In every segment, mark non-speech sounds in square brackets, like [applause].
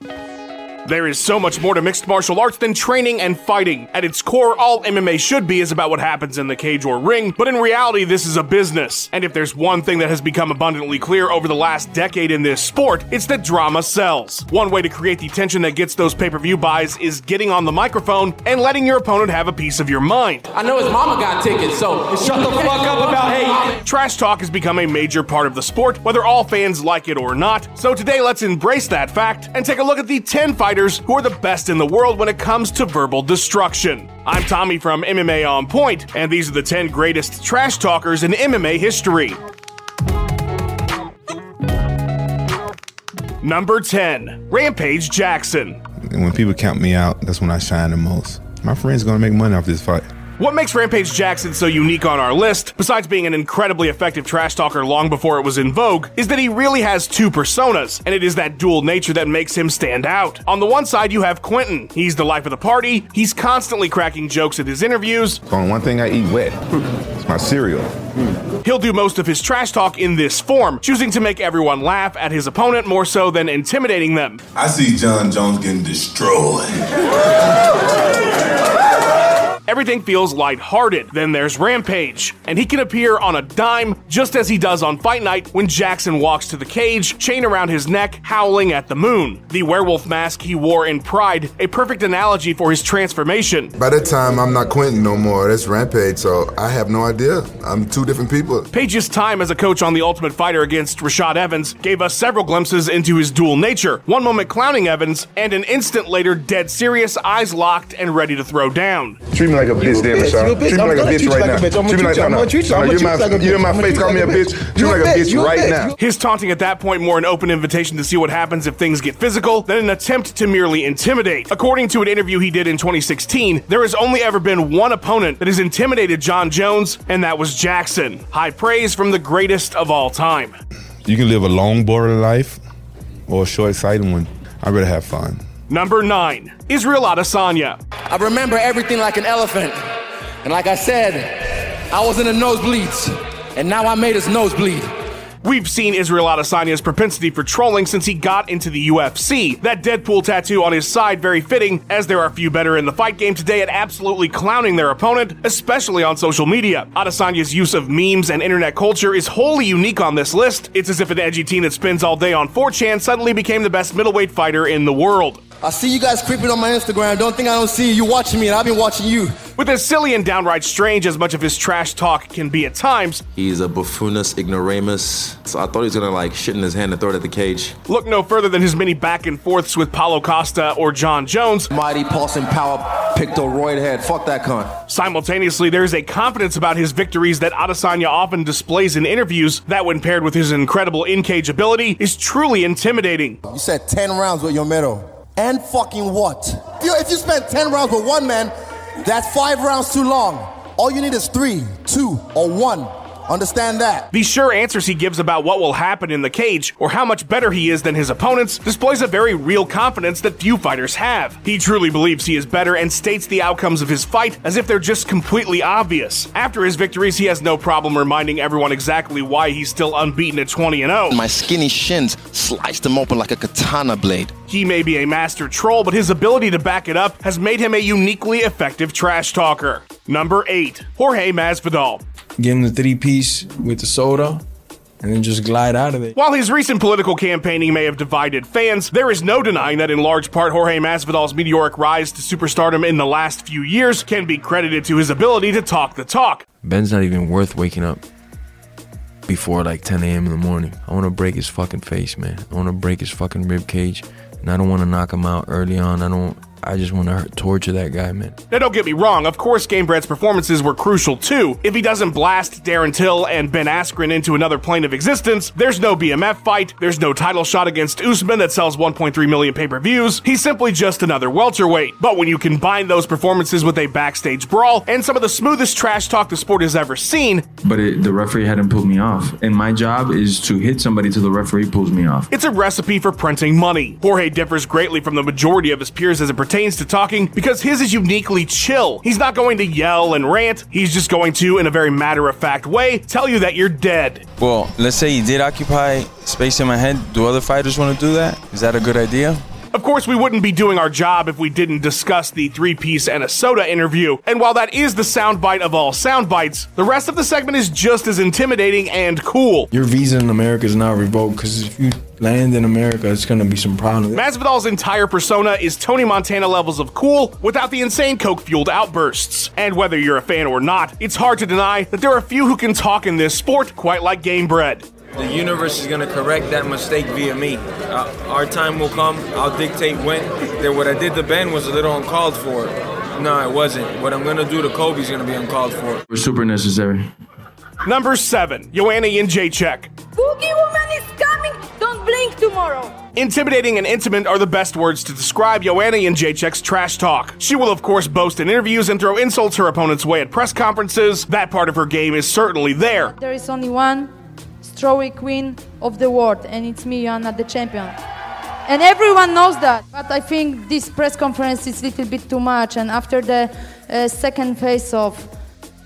Música There is so much more to mixed martial arts than training and fighting. At its core, all MMA should be is about what happens in the cage or ring, but in reality, this is a business. And if there's one thing that has become abundantly clear over the last decade in this sport, it's that drama sells. One way to create the tension that gets those pay per view buys is getting on the microphone and letting your opponent have a piece of your mind. I know his mama got tickets, so shut the fuck up about hate. Trash talk has become a major part of the sport, whether all fans like it or not. So today, let's embrace that fact and take a look at the 10 fighters who are the best in the world when it comes to verbal destruction. I'm Tommy from MMA On Point, and these are the 10 greatest trash talkers in MMA history. Number 10, Rampage Jackson. When people count me out, that's when I shine the most. My friend's gonna make money off this fight. What makes Rampage Jackson so unique on our list, besides being an incredibly effective trash talker long before it was in vogue, is that he really has two personas, and it is that dual nature that makes him stand out. On the one side, you have Quinton. He's the life of the party, he's constantly cracking jokes at his interviews. On one thing I eat wet, it's my cereal. He'll do most of his trash talk in this form, choosing to make everyone laugh at his opponent more so than intimidating them. I see Jon Jones getting destroyed. [laughs] Everything feels lighthearted. Then there's Rampage, and he can appear on a dime just as he does on Fight Night when Jackson walks to the cage, chain around his neck, howling at the moon. The werewolf mask he wore in Pride, a perfect analogy for his transformation. By that time, I'm not Quinton no more. That's Rampage, so I have no idea. I'm two different people. Page's time as a coach on The Ultimate Fighter against Rashad Evans gave us several glimpses into his dual nature. One moment clowning Evans, and an instant later dead serious, eyes locked and ready to throw down. Treat me like a bitch, then, Rashad. Treat me like a bitch right now. Treat me like no, no. You're my, you're in my face, call me a bitch. Treat me like a bitch right now. His taunting at that point more an open invitation to see what happens if things get physical than an attempt to merely intimidate. According to an interview he did in 2016, there has only ever been one opponent that has intimidated Jon Jones, and that was Jackson. High praise from the greatest of all time. You can live a long, boring life or a short, exciting one. I'd rather have fun. Number 9. Israel Adesanya. I remember everything like an elephant. And like I said, I was in the nosebleeds. And now I made his nose bleed. We've seen Israel Adesanya's propensity for trolling since he got into the UFC. That Deadpool tattoo on his side very fitting, as there are few better in the fight game today at absolutely clowning their opponent, especially on social media. Adesanya's use of memes and internet culture is wholly unique on this list. It's as if an edgy teen that spends all day on 4chan suddenly became the best middleweight fighter in the world. I see you guys creeping on my Instagram. Don't think I don't see you. You watching me, and I've been watching you. With as silly and downright strange as much of his trash talk can be at times, He's a buffoonist ignoramus. So I thought he was gonna like shit in his hand and throw it at the cage. look no further than his many back and forths with Paulo Costa or Jon Jones. Mighty pulsing power pictoroid head. Fuck that cunt. Simultaneously, there is a confidence about his victories that Adesanya often displays in interviews that, when paired with his incredible in-cage ability, is truly intimidating. You said 10 rounds with your middle. And fucking what? If you, spend 10 rounds with one man, that's five rounds too long. All you need is three, two, or one. Understand that? The sure answers he gives about what will happen in the cage or how much better he is than his opponents displays a very real confidence that few fighters have. He truly believes he is better and states the outcomes of his fight as if they're just completely obvious. After his victories, he has no problem reminding everyone exactly why he's still unbeaten at 20 and 0. My skinny shins sliced him open like a katana blade. He may be a master troll, but his ability to back it up has made him a uniquely effective trash talker. Number 8. Jorge Masvidal. Give him the three piece with the soda, and then just glide out of it. While his recent political campaigning may have divided fans, there is no denying that in large part Jorge Masvidal's meteoric rise to superstardom in the last few years can be credited to his ability to talk the talk. Ben's not even worth waking up before like 10 a.m. in the morning. I want to break his fucking face, man. I want to break his fucking rib cage, and I don't want to knock him out early on. I don't. I just want to torture that guy, man. Now, don't get me wrong, of course, Gamebred's performances were crucial too. If he doesn't blast Darren Till and Ben Askren into another plane of existence, there's no BMF fight, there's no title shot against Usman that sells 1.3 million pay per views. He's simply just another welterweight. But when you combine those performances with a backstage brawl and some of the smoothest trash talk the sport has ever seen, But it, the referee hadn't pulled me off. And my job is to hit somebody till the referee pulls me off. It's a recipe for printing money. Jorge differs greatly from the majority of his peers as it pertains to talking because his is uniquely chill. He's not going to yell and rant, he's just going to, in a very matter of fact way, tell you that you're dead. Well, let's say he did occupy space in my head. Do other fighters want to do that? Is that a good idea? Of course, we wouldn't be doing our job if we didn't discuss the three piece and a soda interview, and while that is the soundbite of all soundbites, the rest of the segment is just as intimidating and cool. Your visa in America is not revoked because if you land in America, it's gonna be some problems. Masvidal's entire persona is Tony Montana levels of cool without the insane coke fueled outbursts. And whether you're a fan or not, it's hard to deny that there are few who can talk in this sport quite like Gamebred. The universe is going to correct that mistake via me. Uh, our time will come. I'll dictate when. That what I did to Ben was a little uncalled for. No, it wasn't. What I'm going to do to Colby is going to be uncalled for. We're super necessary. Number seven, Joanna Jędrzejczyk. Boogie Woman is coming. Don't blink tomorrow. Intimidating and intimate are the best words to describe Joanna Jędrzejczyk's trash talk. She will, of course, boast in interviews and throw insults her opponent's way at press conferences. That part of her game is certainly there. There is only one strawberry queen of the world, and it's me, Joanna, the champion. And everyone knows that. But I think this press conference is a little bit too much. And after the uh, second face off,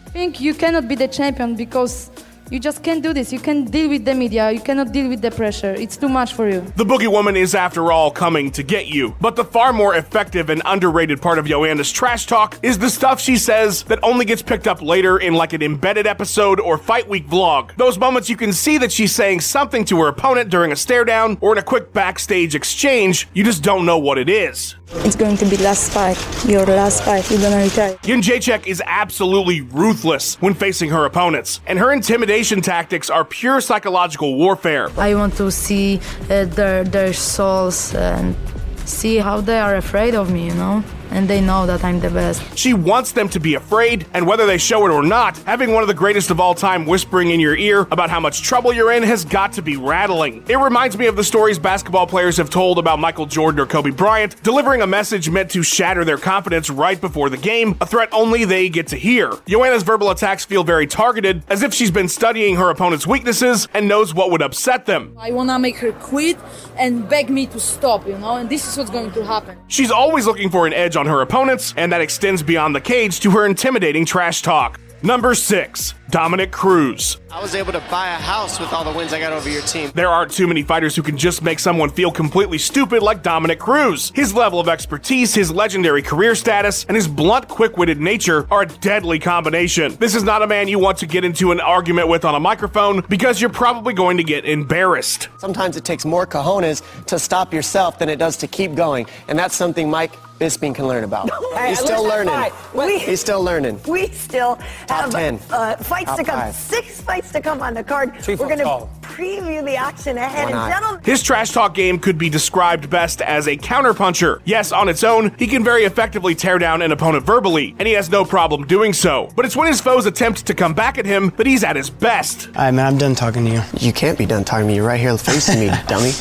I think you cannot be the champion because you just can't do this. You can't deal with the media. You cannot deal with the pressure. It's too much for you. The Boogie Woman is, after all, coming to get you. But the far more effective and underrated part of Joanna's trash talk is the stuff she says that only gets picked up later in like an embedded episode or Fight Week vlog. Those moments you can see that she's saying something to her opponent during a stare down or in a quick backstage exchange. You just don't know what it is. It's going to be last fight. Your last fight. You're gonna retire. Jędrzejczyk is absolutely ruthless when facing her opponents, and her intimidation tactics are pure psychological warfare. I want to see uh, their their souls and see how they are afraid of me. You know. And they know that I'm the best. She wants them to be afraid, and whether they show it or not, having one of the greatest of all time whispering in your ear about how much trouble you're in has got to be rattling. It reminds me of the stories basketball players have told about Michael Jordan or Kobe Bryant delivering a message meant to shatter their confidence right before the game, a threat only they get to hear. Joanna's verbal attacks feel very targeted, as if she's been studying her opponent's weaknesses and knows what would upset them. I wanna make her quit and beg me to stop, you know, and this is what's going to happen. She's always looking for an edge on her opponents, and that extends beyond the cage to her intimidating trash talk. Number 6. Dominic Cruz. I was able to buy a house with all the wins I got over your team. There aren't too many fighters who can just make someone feel completely stupid like Dominic Cruz. His level of expertise, his legendary career status, and his blunt, quick witted nature are a deadly combination. This is not a man you want to get into an argument with on a microphone because you're probably going to get embarrassed. Sometimes it takes more cojones to stop yourself than it does to keep going. And that's something Mike Bisping can learn about. Hey, [laughs] He's still listen, learning. all right, we- He's still learning. We still Top have 10. Uh, fights Top to come. five. Six fights to come on the card. Three We're going to preview the action ahead. One and eye. gentlemen, His trash talk game could be described best as a counterpuncher. Yes, on its own, he can very effectively tear down an opponent verbally, and he has no problem doing so. But it's when his foes attempt to come back at him that he's at his best. All right, man, I'm done talking to you. You can't be done talking to me. You're right here facing me, [laughs] dummy.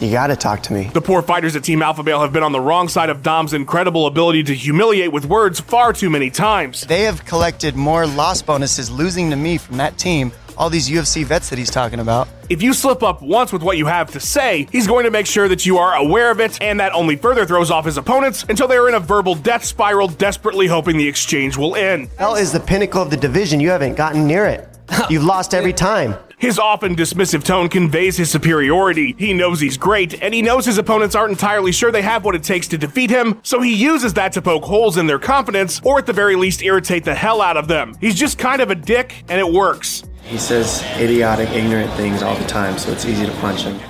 You gotta talk to me. The poor fighters at Team Alpha Male have been on the wrong side of Dom's incredible ability to humiliate with words far too many times. They have collected more loss bonuses losing to me from that team. All these UFC vets that he's talking about. If you slip up once with what you have to say, he's going to make sure that you are aware of it, and that only further throws off his opponents until they are in a verbal death spiral, desperately hoping the exchange will end. Hell is the pinnacle of the division. You haven't gotten near it. [laughs] You've lost every time. His often dismissive tone conveys his superiority. He knows he's great, and he knows his opponents aren't entirely sure they have what it takes to defeat him, so he uses that to poke holes in their confidence, or at the very least irritate the hell out of them. He's just kind of a dick, and it works. He says idiotic, ignorant things all the time, so it's easy to punch him.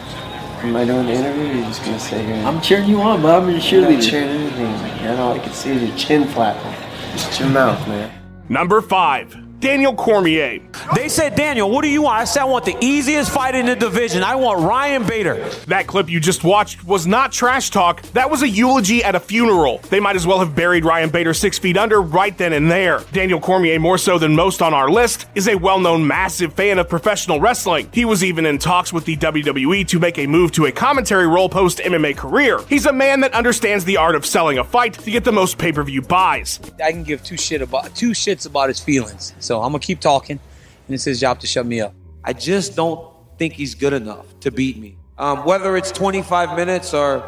Am I doing the interview or are you just gonna stay here? I'm cheering you on, Bob. You're You're not cheering anything. Man, all I can see is your chin flapping. Just your mouth, man. Number 5. Daniel Cormier. They said, Daniel, what do you want? I said, I want the easiest fight in the division. I want Ryan Bader. That clip you just watched was not trash talk, that was a eulogy at a funeral. They might as well have buried Ryan Bader six feet under right then and there. Daniel Cormier, more so than most on our list, is a well known massive fan of professional wrestling. He was even in talks with the WWE to make a move to a commentary role post MMA career. He's a man that understands the art of selling a fight to get the most pay per view buys. I can give two shit about two shits about his feelings. So I'm gonna keep talking, and it's his job to shut me up. I just don't think he's good enough to beat me. Um, whether it's 25 minutes or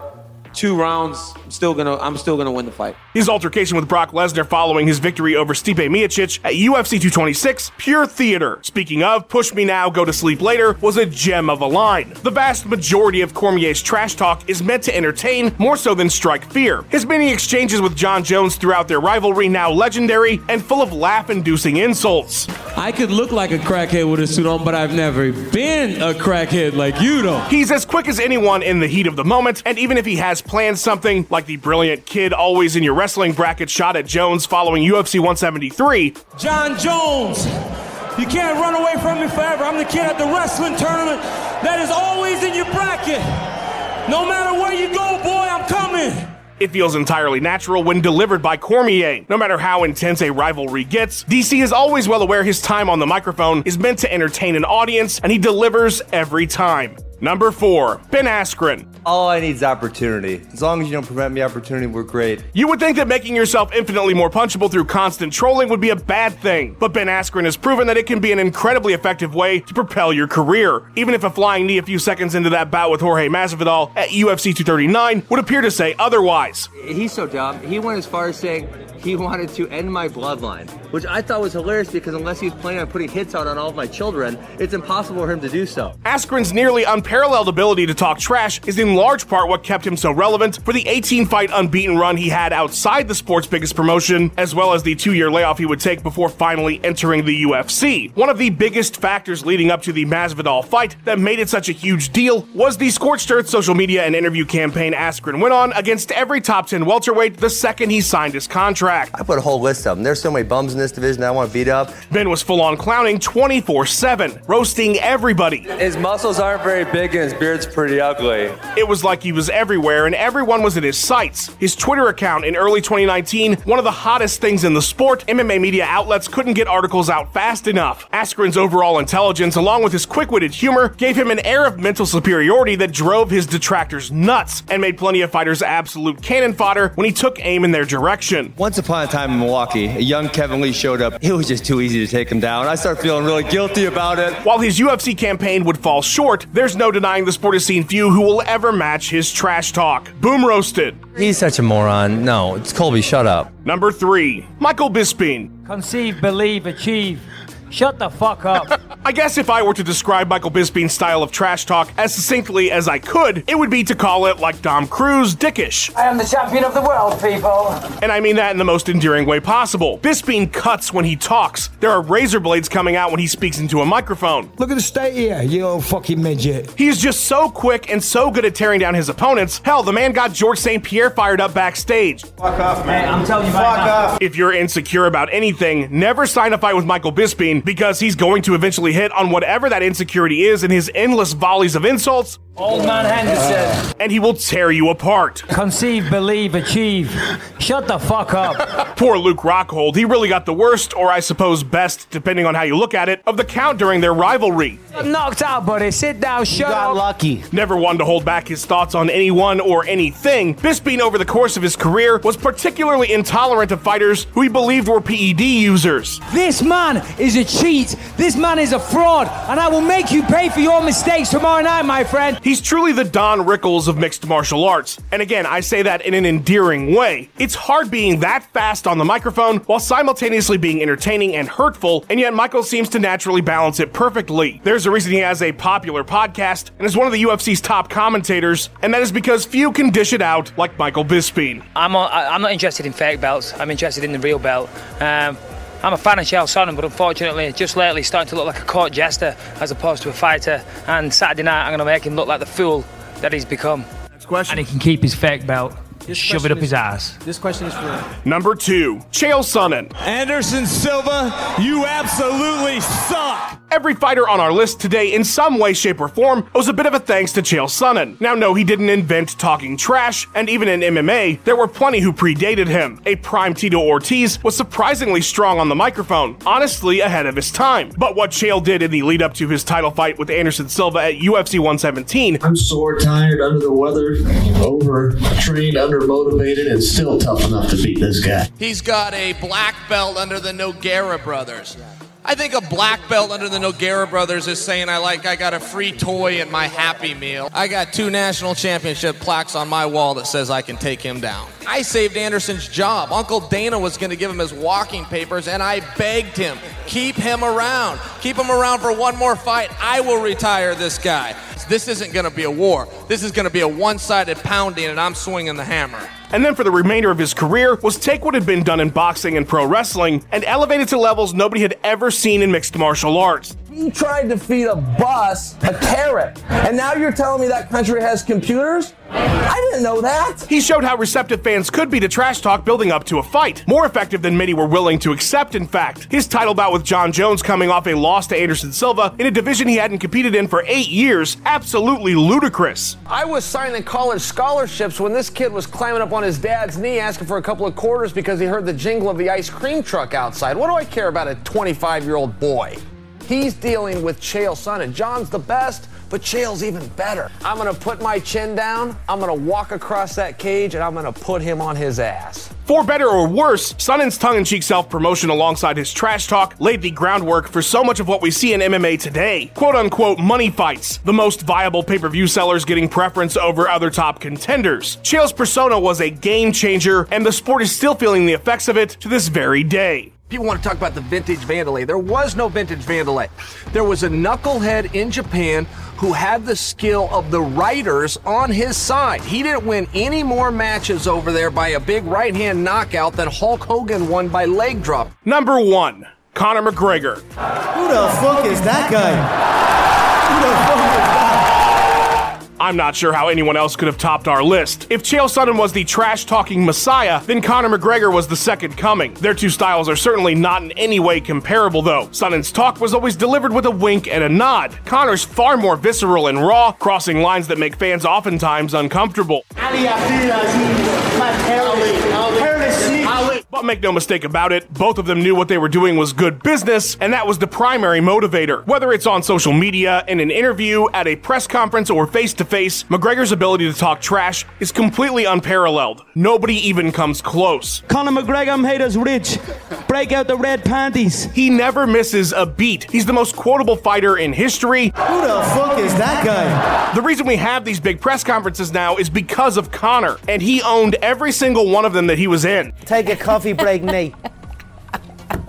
two rounds, I'm still gonna I'm still gonna win the fight. His altercation with Brock Lesnar following his victory over Stipe Miocic at UFC 226, pure theater. Speaking of, push me now, go to sleep later, was a gem of a line. The vast majority of Cormier's trash talk is meant to entertain more so than strike fear. His many exchanges with Jon Jones throughout their rivalry now legendary and full of laugh-inducing insults. I could look like a crackhead with a suit on, but I've never been a crackhead like you though. He's as quick as anyone in the heat of the moment, and even if he has planned something, like the brilliant kid always in your wrestling bracket shot at Jones following UFC 173, Jon Jones, you can't run away from me forever. I'm the kid at the wrestling tournament that is always in your bracket. No matter where you go, boy, I'm coming. It feels entirely natural when delivered by Cormier. No matter how intense a rivalry gets, DC is always well aware his time on the microphone is meant to entertain an audience, and he delivers every time. Number 4. Ben Askren. All I need is opportunity. As long as you don't prevent me opportunity, we're great. You would think that making yourself infinitely more punchable through constant trolling would be a bad thing, but Ben Askren has proven that it can be an incredibly effective way to propel your career, even if a flying knee a few seconds into that bout with Jorge Masvidal at UFC 239 would appear to say otherwise. He's so dumb. He went as far as saying he wanted to end my bloodline, which I thought was hilarious because unless he was planning on putting hits out on all of my children, it's impossible for him to do so. Askren's nearly unparalleled ability to talk trash is in large part what kept him so relevant for the 18 fight unbeaten run he had outside the sport's biggest promotion, as well as the two year layoff he would take before finally entering the UFC. One of the biggest factors leading up to the Masvidal fight that made it such a huge deal was the scorched earth social media and interview campaign Askren went on against every top 10 welterweight the second he signed his contract. I put a whole list of them. There's so many bums in this division I want to beat up. Ben was full on clowning 24 7, roasting everybody. His muscles aren't very big and his beard's pretty ugly. It was like he was everywhere and everyone was in his sights. His Twitter account in early 2019, one of the hottest things in the sport, MMA media outlets couldn't get articles out fast enough. Askren's overall intelligence, along with his quick witted humor, gave him an air of mental superiority that drove his detractors nuts and made plenty of fighters absolute cannon fodder when he took aim in their direction. Once upon a time in Milwaukee, a young Kevin Lee showed up. It was just too easy to take him down. I started feeling really guilty about it. While his UFC campaign would fall short, there's no denying the sport has seen few who will ever match his trash talk. Boom roasted. He's such a moron. No, it's Colby, shut up. Number three, Michael Bisping. Conceive, believe, achieve. Shut the fuck up. [laughs] I guess if I were to describe Michael Bisping's style of trash talk as succinctly as I could, it would be to call it like Dom Cruz, dickish. I am the champion of the world, people. And I mean that in the most endearing way possible. Bisping cuts when he talks. There are razor blades coming out when he speaks into a microphone. Look at the state here, you old fucking midget. He's just so quick and so good at tearing down his opponents. Hell, the man got Georges St. Pierre fired up backstage. Fuck off, man. Hey, I'm telling you Fuck off. If you're insecure about anything, never sign a fight with Michael Bisping because he's going to eventually hit on whatever that insecurity is in his endless volleys of insults. Old man Henderson. And he will tear you apart. Conceive, believe, achieve. Shut the fuck up. [laughs] Poor Luke Rockhold, he really got the worst, or I suppose best, depending on how you look at it, of the count during their rivalry. I'm knocked out, buddy. Sit down, shut up. lucky. Never one to hold back his thoughts on anyone or anything, Bisping over the course of his career was particularly intolerant of fighters who he believed were PED users. This man is a cheat. This man is a fraud, and I will make you pay for your mistakes tomorrow night, my friend. He's truly the Don Rickles of mixed martial arts. And again, I say that in an endearing way. It's hard being that fast on the microphone while simultaneously being entertaining and hurtful, and yet Michael seems to naturally balance it perfectly. There's a reason he has a popular podcast and is one of the UFC's top commentators, and that is because few can dish it out like Michael Bisping. I'm, not- I- I'm not interested in fake belts. I'm interested in the real belt. Um, I'm a fan of Chael Sonnen, but unfortunately, just lately, he's starting to look like a court jester as opposed to a fighter. And Saturday night, I'm going to make him look like the fool that he's become. Next question. And he can keep his fake belt. Just shove it question up his ass. This question is for Number two, Chael Sonnen. Anderson Silva. You absolutely suck. Every fighter on our list today, in some way, shape, or form, owes a bit of a thanks to Chael Sonnen. Now, no, he didn't invent talking trash, and even in MMA, there were plenty who predated him. A prime Tito Ortiz was surprisingly strong on the microphone, honestly ahead of his time. But what Chael did in the lead up to his title fight with Anderson Silva at UFC 117 I'm sore, tired, under the weather, undermotivated, and still tough enough to beat this guy. He's got a black belt under the Nogueira brothers. I think a black belt under the Nogueira brothers is saying I like I got a free toy in my Happy Meal. I got two national championship plaques on my wall that says I can take him down. I saved Anderson's job. Uncle Dana was going to give him his walking papers, and I begged him, keep him around. Keep him around for one more fight. I will retire this guy. This isn't going to be a war. This is going to be a one sided pounding, and I'm swinging the hammer. And then for the remainder of his career was take what had been done in boxing and pro wrestling and elevate it to levels nobody had ever seen in mixed martial arts. He tried to feed a bus a carrot. And now you're telling me that country has computers? I didn't know that. He showed how receptive fans could be to trash talk building up to a fight. More effective than many were willing to accept, in fact. His title bout with Jon Jones coming off a loss to Anderson Silva in a division he hadn't competed in for eight years, absolutely ludicrous. I was signing college scholarships when this kid was climbing up on his dad's knee asking for a couple of quarters because he heard the jingle of the ice cream truck outside. What do I care about a 25 year old boy? He's dealing with Chael Sonnen. Jon's the best, but Chael's even better. I'm gonna put my chin down, I'm gonna walk across that cage, and I'm gonna put him on his ass. For better or worse, Sonnen's tongue-in-cheek self-promotion alongside his trash talk laid the groundwork for so much of what we see in MMA today. Quote-unquote money fights, the most viable pay-per-view sellers getting preference over other top contenders. Chael's persona was a game changer, and the sport is still feeling the effects of it to this very day. People want to talk about the vintage Wanderlei. There was no vintage Wanderlei. There was a knucklehead in Japan who had the skill of the writers on his side. He didn't win any more matches over there by a big right hand knockout than Hulk Hogan won by leg drop. Number one, Conor McGregor. Who the fuck is that guy? Who the fuck is that? I'm not sure how anyone else could have topped our list. If Chael Sonnen was the trash talking messiah, then Conor McGregor was the second coming. Their two styles are certainly not in any way comparable, though. Sonnen's talk was always delivered with a wink and a nod. Conor's far more visceral and raw, crossing lines that make fans oftentimes uncomfortable. But make no mistake about it, both of them knew what they were doing was good business, and that was the primary motivator. Whether it's on social media, in an interview, at a press conference, or face to face, McGregor's ability to talk trash is completely unparalleled. Nobody even comes close. Conor McGregor made us rich. Break out the red panties. He never misses a beat. He's the most quotable fighter in history. Who the fuck is that guy? The reason we have these big press conferences now is because of Conor, and he owned every single one of them that he was in. Take a coffee break, Nate.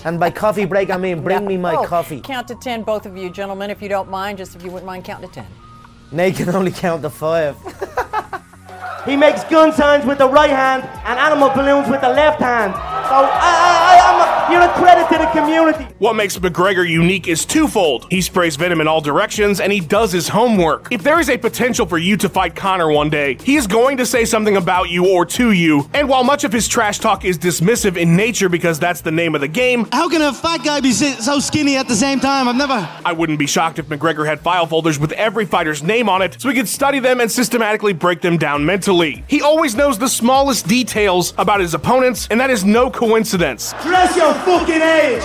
And by coffee break, I mean bring me my Oh, coffee. Count to 10, both of you gentlemen, if you don't mind, just if you wouldn't mind counting to 10. Nate can only count to five. He makes gun signs with the right hand and animal balloons with the left hand. So I, I, I, I'm a, you're a credit to the community. What makes McGregor unique is twofold. He sprays venom in all directions and he does his homework. If there is a potential for you to fight Conor one day, he is going to say something about you or to you. And while much of his trash talk is dismissive in nature because that's the name of the game, How can a fat guy be so skinny at the same time? I've never. I wouldn't be shocked if McGregor had file folders with every fighter's name on it so he could study them and systematically break them down mentally. He always knows the smallest details about his opponents, and that is no coincidence. Dress your fucking age.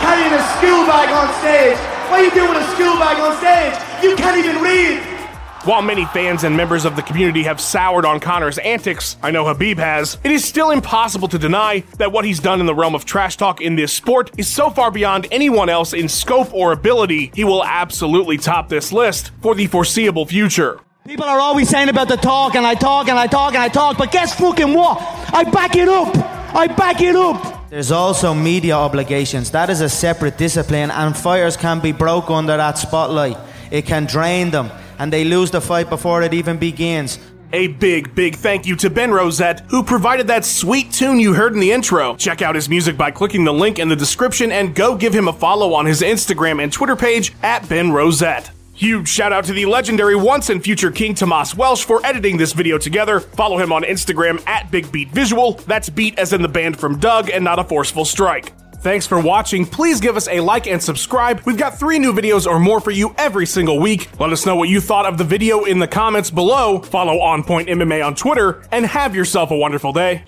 Carrying a school bag on stage. What are you doing with a school bag on stage? You can't even read. While many fans and members of the community have soured on Conor's antics, I know Khabib has, it is still impossible to deny that what he's done in the realm of trash talk in this sport is so far beyond anyone else in scope or ability, he will absolutely top this list for the foreseeable future. People are always saying about the talk, and I talk, and I talk, and I talk, but guess fucking what? I back it up. I back it up. There's also media obligations. That is a separate discipline, and fighters can be broke under that spotlight. It can drain them, and they lose the fight before it even begins. A big, big thank you to Ben Rosette, who provided that sweet tune you heard in the intro. Check out his music by clicking the link in the description and go give him a follow on his Instagram and Twitter page at Ben Rosette. Huge shout out to the legendary once and future King Tomas Welsh for editing this video together. Follow him on Instagram at Big Beat Visual. That's beat as in the band from Doug and not a forceful strike. Thanks for watching. Please give us a like and subscribe. We've got three new videos or more for you every single week. Let us know what you thought of the video in the comments below. Follow On Point MMA on Twitter and have yourself a wonderful day.